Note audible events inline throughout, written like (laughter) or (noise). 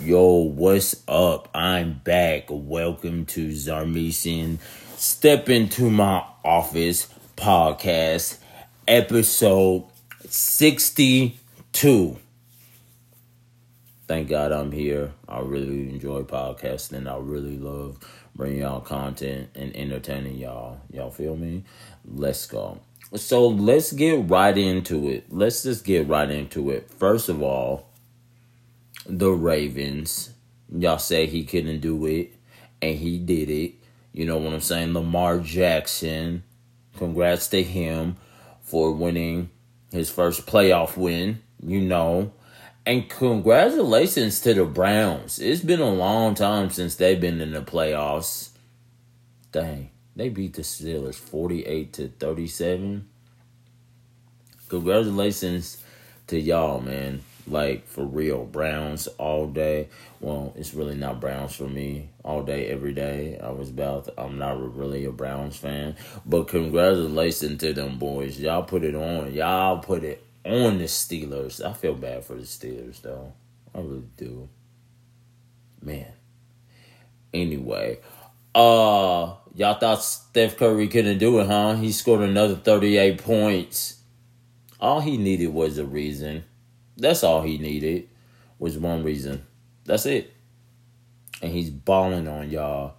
Yo, what's up? I'm back. Welcome to Zarmesian Step Into My Office podcast, episode 62. Thank God I'm here. I really enjoy podcasting. I really love bringing y'all content and entertaining y'all. Y'all feel me? Let's go. So let's get right into it. Let's just get right into it. First of all, the Ravens. Y'all say he couldn't do it, and he did it. You know what I'm saying? Lamar Jackson. Congrats to him for winning his first playoff win, you know. And congratulations to the Browns. It's been a long time since they've been in the playoffs. Dang, they beat the Steelers 48 to 37. Congratulations to y'all, man like for real browns all day. Well it's really not browns for me. All day every day. I was about i'm not really a browns fan but congratulations to them boys. Y'all put it on. Y'all put it on the steelers. I feel bad for the steelers though. I really do. Man. Anyway uh y'all thought steph curry couldn't do it huh? He scored another 38 points. All he needed was a reason that's all he needed was one reason. That's it. And he's balling on y'all.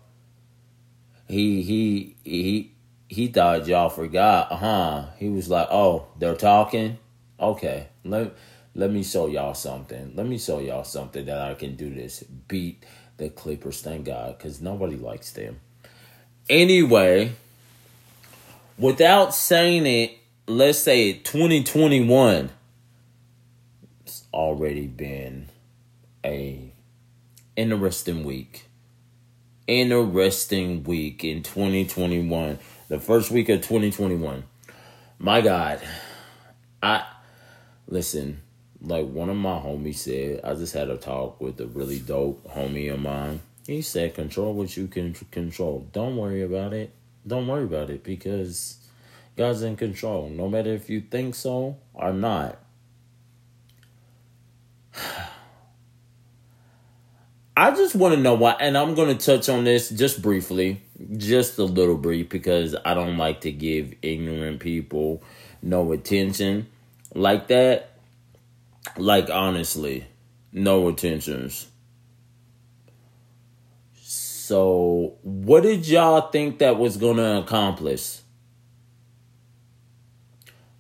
He he he he thought y'all forgot. Uh-huh. He was like, "Oh, they're talking? Okay. Let let me show y'all something. Let me show y'all something that I can do this. Beat the Clippers, thank God, cuz nobody likes them." Anyway, without saying it, let's say 2021 already been a interesting week. Interesting week in 2021. The first week of 2021. My God. I listen, like one of my homies said, I just had a talk with a really dope homie of mine. He said, control what you can control. Don't worry about it. Don't worry about it because God's in control. No matter if you think so or not. I just want to know why, and I'm going to touch on this just briefly, just a little brief, because I don't like to give ignorant people no attention like that. Like, honestly, no attentions. So, what did y'all think that was going to accomplish?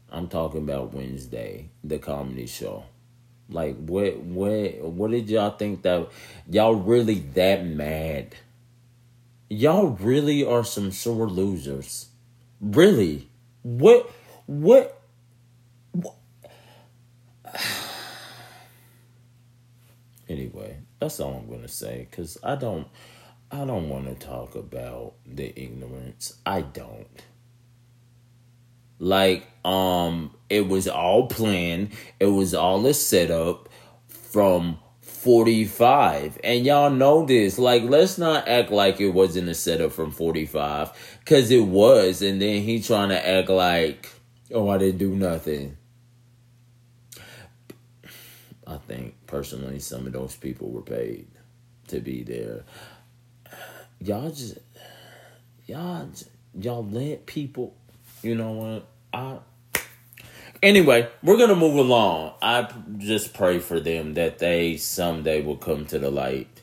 I'm talking about Wednesday, the comedy show. Like what what what did y'all think that y'all really that mad? Y'all really are some sore losers. Really? What what, what? (sighs) anyway, that's all I'm gonna say because I don't I don't want to talk about the ignorance. I don't. Like, um, it was all planned. It was all a setup from 45. And y'all know this. Like, let's not act like it wasn't a setup from 45. Cause it was. And then he trying to act like, oh, I didn't do nothing. I think personally some of those people were paid to be there. Y'all just y'all y'all let people you know what? I anyway, we're gonna move along. I just pray for them that they someday will come to the light.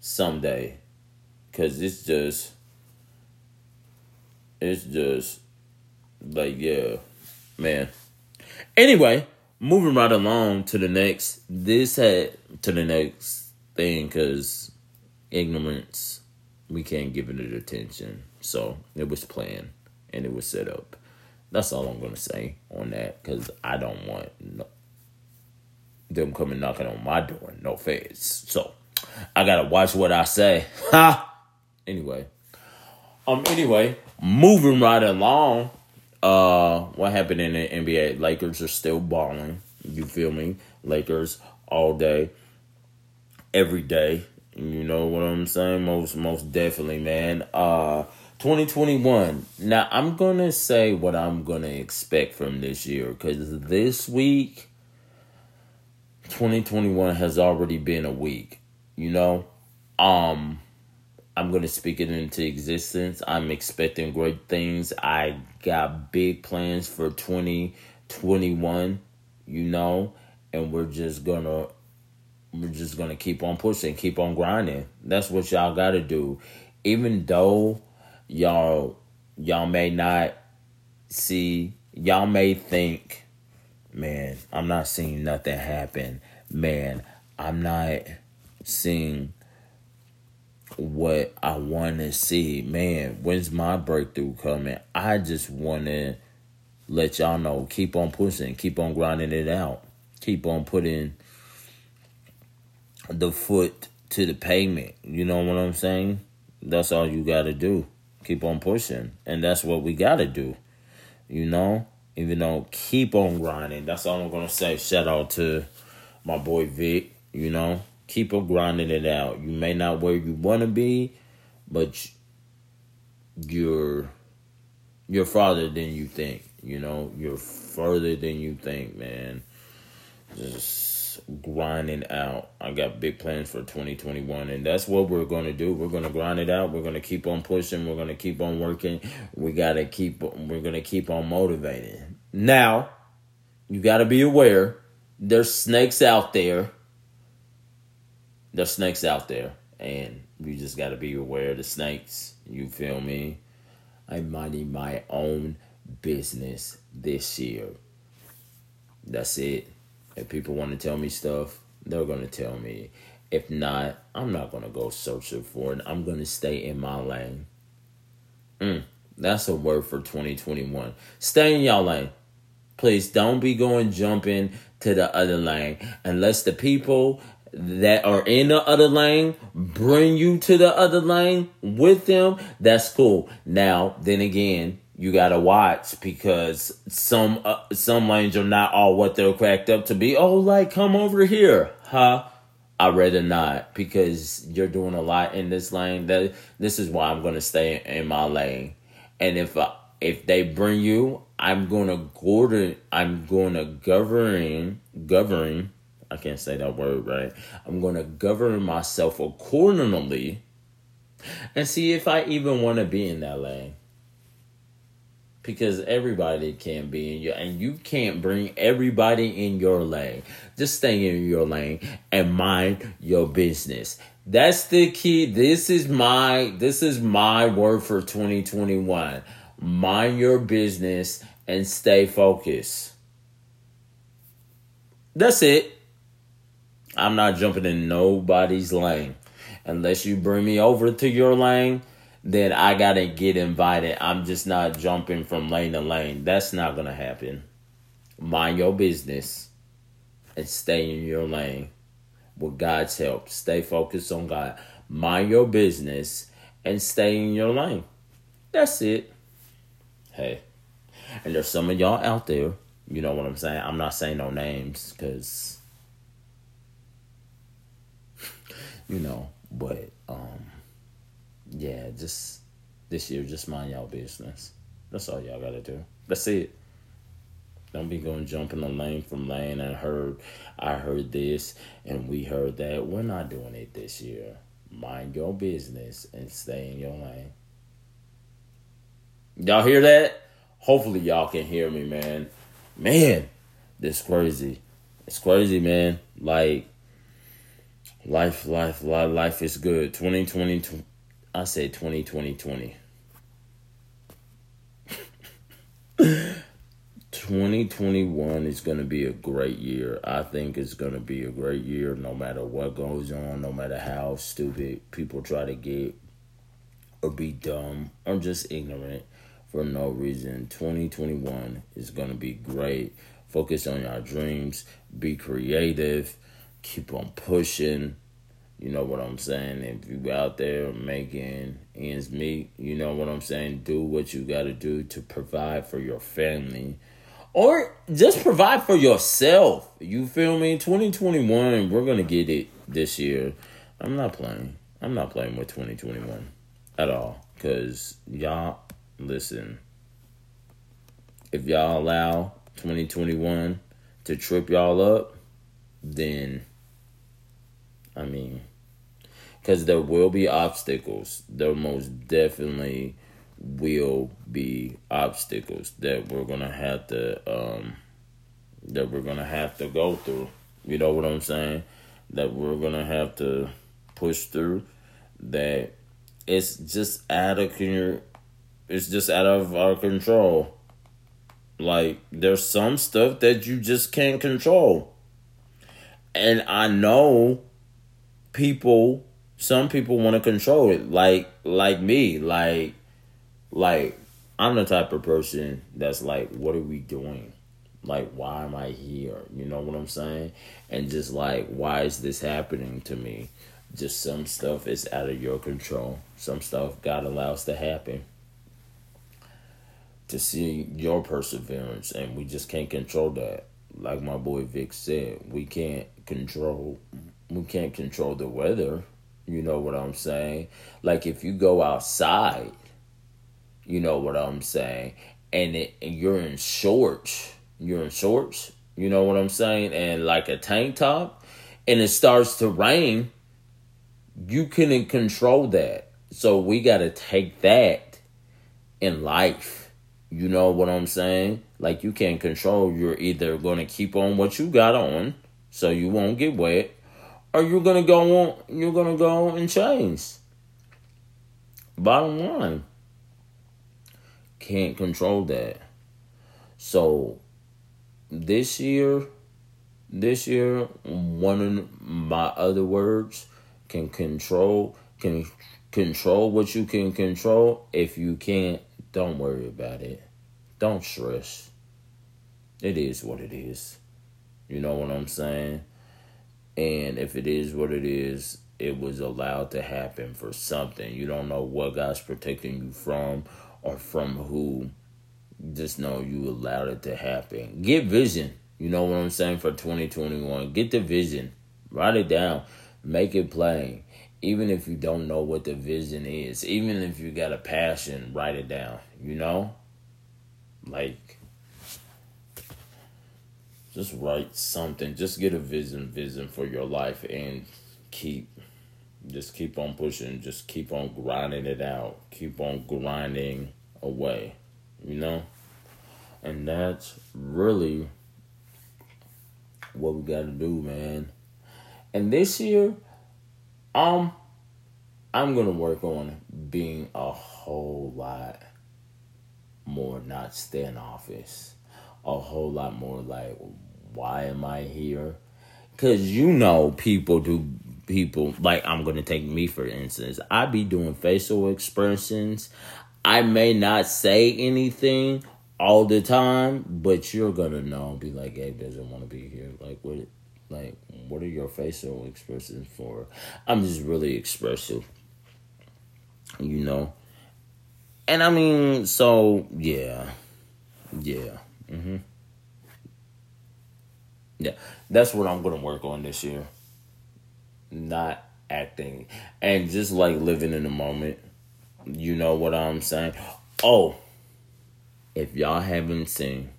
Someday, cause it's just, it's just like yeah, man. Anyway, moving right along to the next. This had to the next thing, cause ignorance, we can't give it attention. So it was planned and it was set up. That's all I'm gonna say on that because I don't want no, them coming knocking on my door. No face. So I gotta watch what I say. Ha. Anyway, um. Anyway, moving right along. Uh, what happened in the NBA? Lakers are still balling. You feel me? Lakers all day, every day. You know what I'm saying? Most most definitely, man. Uh 2021. Now, I'm going to say what I'm going to expect from this year because this week, 2021 has already been a week. you know, um, I'm going to speak it into existence. I'm expecting great things. I got big plans for 2021, you know, and we're just going to we're just going to keep on pushing, keep on grinding. That's what y'all got to do. Even though y'all y'all may not see, y'all may think, man, I'm not seeing nothing happen. Man, I'm not seeing what I want to see. Man, when's my breakthrough coming? I just want to let y'all know keep on pushing, keep on grinding it out, keep on putting the foot to the pavement. You know what I'm saying? That's all you got to do. Keep on pushing. And that's what we got to do. You know? Even though keep on grinding. That's all I'm going to say. Shout out to my boy Vic, you know? keep on grinding it out. You may not where you want to be, but you're you're farther than you think. You know, you're further than you think, man. Just grinding out. I got big plans for 2021, and that's what we're going to do. We're going to grind it out. We're going to keep on pushing. We're going to keep on working. We got to keep. We're going to keep on motivating. Now, you got to be aware. There's snakes out there there's snakes out there, and you just got to be aware of the snakes. You feel me? I'm minding my own business this year. That's it. If people want to tell me stuff, they're going to tell me. If not, I'm not going to go searching for it. I'm going to stay in my lane. Mm, that's a word for 2021. Stay in your lane. Please don't be going jumping to the other lane unless the people that are in the other lane bring you to the other lane with them, that's cool. Now, then again, you gotta watch because some uh, some lanes are not all what they're cracked up to be. Oh, like come over here, huh? I rather not because you're doing a lot in this lane. That this is why I'm gonna stay in my lane. And if uh, if they bring you, I'm gonna govern. I'm gonna govern govern I can't say that word right. I'm to govern myself accordingly and see if I even want to be in that lane. Because everybody can be in your, and you can't bring everybody in your lane. Just stay in your lane and mind your business. That's the key. This is my, this is my word for 2021. Mind your business and stay focused. That's it. I'm not jumping in nobody's lane. Unless you bring me over to your lane, then I gotta get invited. I'm just not jumping from lane to lane. That's not gonna happen. Mind your business and stay in your lane with God's help. Stay focused on God. Mind your business and stay in your lane. That's it. Hey. And there's some of y'all out there, you know what I'm saying? I'm not saying no names because (laughs) you know, but um yeah, just this year just mind y'all business. That's all y'all gotta do. That's it. Don't be going jumping the lane from lane I heard I heard this and we heard that. We're not doing it this year. Mind your business and stay in your lane. Y'all hear that? Hopefully y'all can hear me, man. Man, this crazy. It's crazy, man. Like Life, life, life, life is good. 2020, I say 2020, 20. 2021 is going to be a great year. I think it's going to be a great year no matter what goes on, no matter how stupid people try to get or be dumb or just ignorant for no reason. 2021 is going to be great. Focus on your dreams, be creative keep on pushing. You know what I'm saying? If you out there making ends meet, you know what I'm saying? Do what you got to do to provide for your family or just provide for yourself. You feel me? 2021, we're going to get it this year. I'm not playing. I'm not playing with 2021 at all cuz y'all listen. If y'all allow 2021 to trip y'all up, then I mean, because there will be obstacles. There most definitely will be obstacles that we're gonna have to um, that we're gonna have to go through. You know what I'm saying? That we're gonna have to push through. That it's just out of your, it's just out of our control. Like there's some stuff that you just can't control. And I know people some people want to control it like like me like like i'm the type of person that's like what are we doing? Like why am i here? You know what i'm saying? And just like why is this happening to me? Just some stuff is out of your control. Some stuff god allows to happen to see your perseverance and we just can't control that. Like my boy vic said we can't control we can't control the weather you know what I'm saying? Like if you go outside, you know what I'm saying, and, it, and you're in shorts, you're in shorts, you know what I'm saying, and like a tank top, and it starts to rain, you couldn't control that. So we got to take that in life. You know what I'm saying? Like you can't control. You're either going to keep on what you got on so you won't get wet or you're gonna go on you're gonna go on and change. Bottom line. Can't control that. So this year this year one of my other words can control can control what you can control. If you can't, don't worry about it. Don't stress. It is what it is. You know what I'm saying? And if it is what it is, it was allowed to happen for something. You don't know what God's protecting you from or from who. Just know you allowed it to happen. Get vision. You know what I'm saying for 2021. Get the vision. Write it down. Make it plain. Even if you don't know what the vision is, even if you got a passion, write it down. You know? Like just write something. Just get a vision, vision for your life, and keep, just keep on pushing. Just keep on grinding it out. Keep on grinding away. You know, and that's really what we got to do, man. And this year, um, I'm gonna work on being a whole lot more not standoffish a whole lot more like why am I here? Cause you know people do people like I'm gonna take me for instance. I be doing facial expressions. I may not say anything all the time, but you're gonna know. Be like, Gabe doesn't want to be here. Like what? Like what are your facial expressions for? I'm just really expressive, you know. And I mean, so yeah, yeah. Mm-hmm. Yeah, that's what I'm gonna work on this year. Not acting and just like living in the moment. You know what I'm saying? Oh, if y'all haven't seen,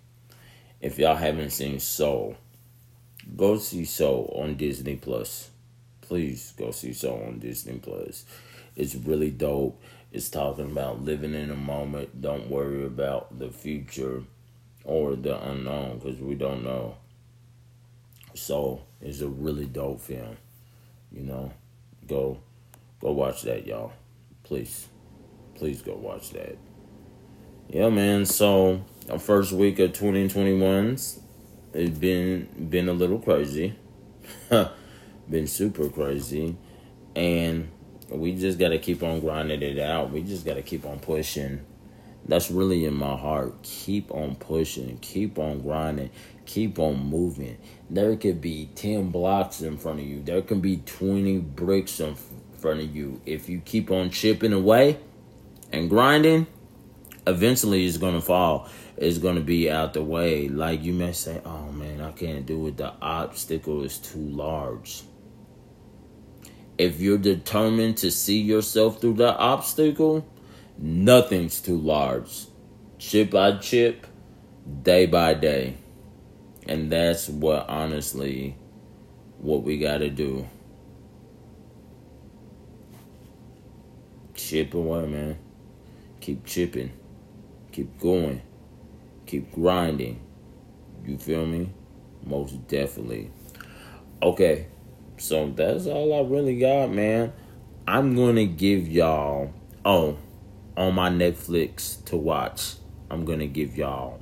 if y'all haven't seen Soul, go see Soul on Disney Plus. Please go see Soul on Disney Plus. It's really dope. It's talking about living in the moment. Don't worry about the future or the unknown because we don't know. So it's a really dope film. You know, go go watch that, y'all. Please, please go watch that. Yeah, man. So our first week of 2021's it's been been a little crazy, (laughs) been super crazy, and we just got to keep on grinding it out. We just got to keep on pushing that's really in my heart. Keep on pushing, keep on grinding, keep on moving. There could be 10 blocks in front of you, there can be 20 bricks in front of you. If you keep on chipping away and grinding, eventually it's going to fall. It's going to be out the way. Like you may say, oh man, I can't do it. The obstacle is too large. If you're determined to see yourself through that obstacle, Nothing's too large. Chip by chip, day by day. And that's what honestly what we got to do. chip away, man. Keep chipping. Keep going. Keep grinding. You feel me? Most definitely. Okay, so that's all I really got, man. I'm gonna give y'all oh on my Netflix to watch. I'm gonna give y'all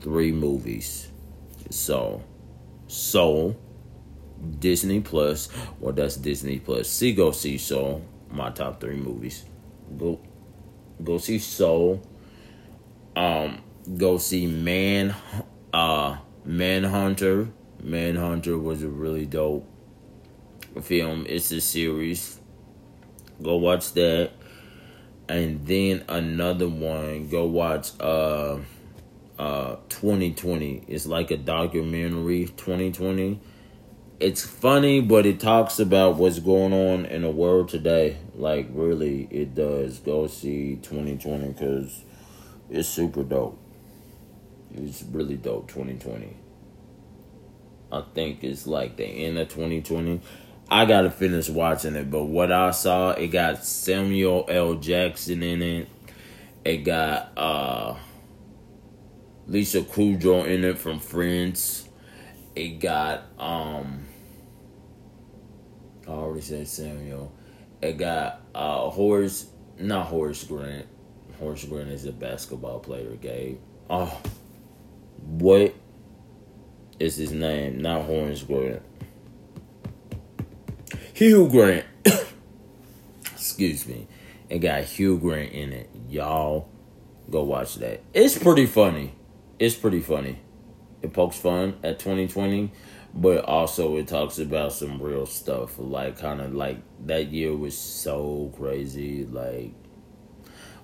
three movies. So, Soul, Disney Plus. Well, that's Disney Plus. See, go see Soul. My top three movies. Go, go see Soul. Um, go see Man, uh, Manhunter. Manhunter was a really dope film. It's a series. Go watch that. And then another one, go watch uh uh 2020. It's like a documentary 2020. It's funny, but it talks about what's going on in the world today. Like really, it does. Go see 2020 cuz it's super dope. It's really dope 2020. I think it's like the end of 2020. I gotta finish watching it, but what I saw, it got Samuel L. Jackson in it. It got uh Lisa Kudrow in it from Friends. It got um I already said Samuel. It got uh Horace not Horace Grant. Horace Grant is a basketball player, Gabe. Oh what is his name? Not Horace Grant. Hugh Grant. (coughs) Excuse me. It got Hugh Grant in it. Y'all go watch that. It's pretty funny. It's pretty funny. It pokes fun at 2020, but also it talks about some real stuff. Like, kind of like that year was so crazy. Like,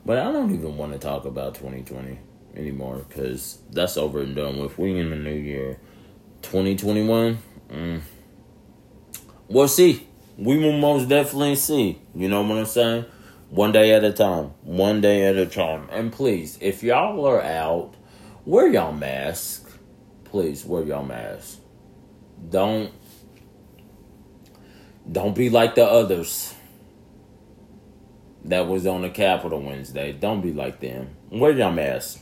but I don't even want to talk about 2020 anymore because that's over and done with. We in the new year. 2021, mm. we'll see we will most definitely see. You know what I'm saying? One day at a time. One day at a time. And please, if y'all are out, wear y'all mask. Please wear y'all mask. Don't don't be like the others that was on the Capitol Wednesday. Don't be like them. Wear your mask.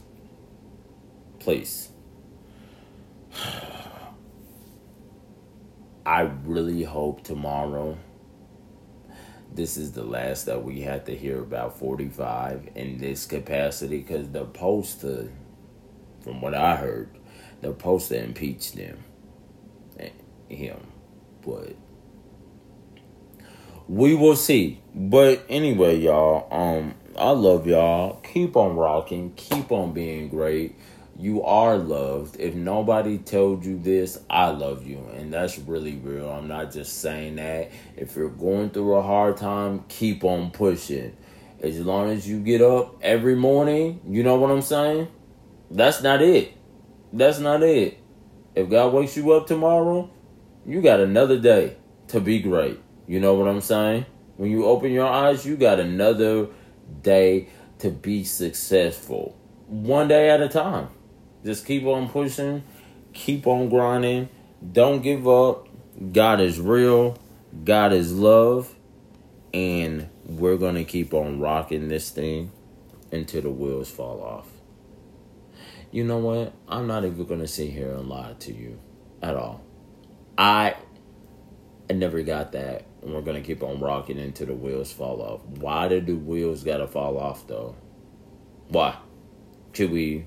Please. (sighs) I really hope tomorrow this is the last that we had to hear about 45 in this capacity because supposed to, from what I heard, they're supposed to impeach them, him. But we will see. But anyway, y'all, um, I love y'all. Keep on rocking. Keep on being great you are loved. If nobody told you this, I love you. And that's really real. I'm not just saying that. If you're going through a hard time, keep on pushing. As long as you get up every morning, you know what I'm saying? That's not it. That's not it. If God wakes you up tomorrow, you got another day to be great. You know what I'm saying? When you open your eyes, you got another day to be successful. One day at a time. Just keep on pushing, keep on grinding. Don't give up. God is real. God is love. And we're going to keep on rocking this thing until the wheels fall off. You know what? I'm not even going to sit here and lie to you at all. I I never got that. And we're going to keep on rocking until the wheels fall off. Why did the wheels got to fall off, though? Why? Should we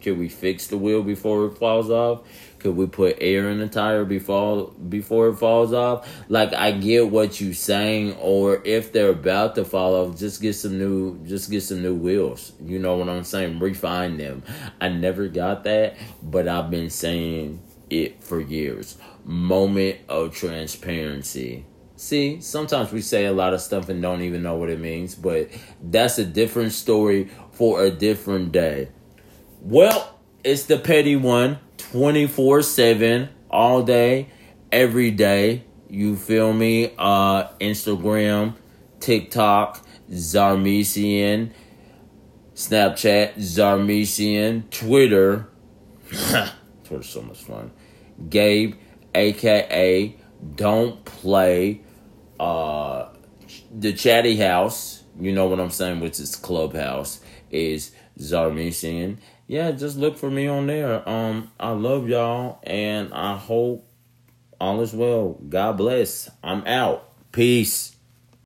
could we fix the wheel before it falls off? Could we put air in the tire before before it falls off? Like I get what you're saying, or if they're about to fall off, just get some new just get some new wheels. You know what I'm saying? Refine them. I never got that, but I've been saying it for years. Moment of transparency. See, sometimes we say a lot of stuff and don't even know what it means, but that's a different story for a different day. Well, it's the petty one 24 7 all day, every day. You feel me? Uh, Instagram, TikTok, Zarmesian, Snapchat, Zarmesian, Twitter. (laughs) Twitter's so much fun. Gabe, aka Don't Play, uh, the Chatty House. you know what I'm saying, which is Clubhouse, is Zarmesian. Yeah, just look for me on there. Um, I love y'all, and I hope all is well. God bless. I'm out. Peace.